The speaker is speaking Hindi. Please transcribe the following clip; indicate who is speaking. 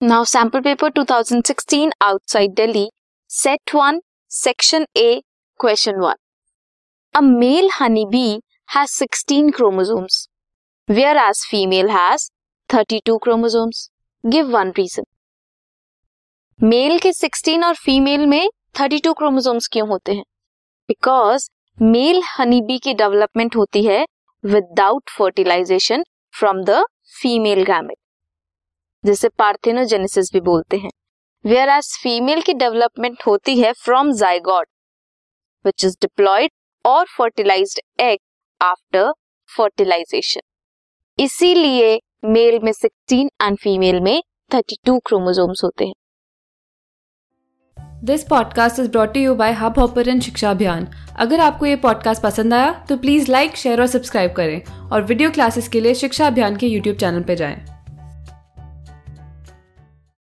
Speaker 1: Now sample paper 2016 outside Delhi set one section A question one a male honey bee has 16 chromosomes whereas female has 32 chromosomes give one reason male के 16 और फीमेल में थर्टी टू क्रोमोजोम्स क्यों होते हैं? बिकॉज़ मेल हनी बी की डेवलपमेंट होती है without fertilization from the female gamete जिसे पार्थिनोजेनेसिस भी बोलते हैं। वेयर एज फीमेल की डेवलपमेंट होती है from zygote which is diploid और फर्टिलाइज्ड एग आफ्टर फर्टिलाइजेशन इसीलिए मेल में 16 एंड फीमेल में 32 क्रोमोसोम्स होते हैं।
Speaker 2: This podcast is brought you by Hubhopper Shiksha Abhiyan अगर आपको ये पॉडकास्ट पसंद आया तो प्लीज़ लाइक शेयर और सब्सक्राइब करें और वीडियो क्लासेस के लिए शिक्षा अभियान के यूट्यूब चैनल पर जाएँ।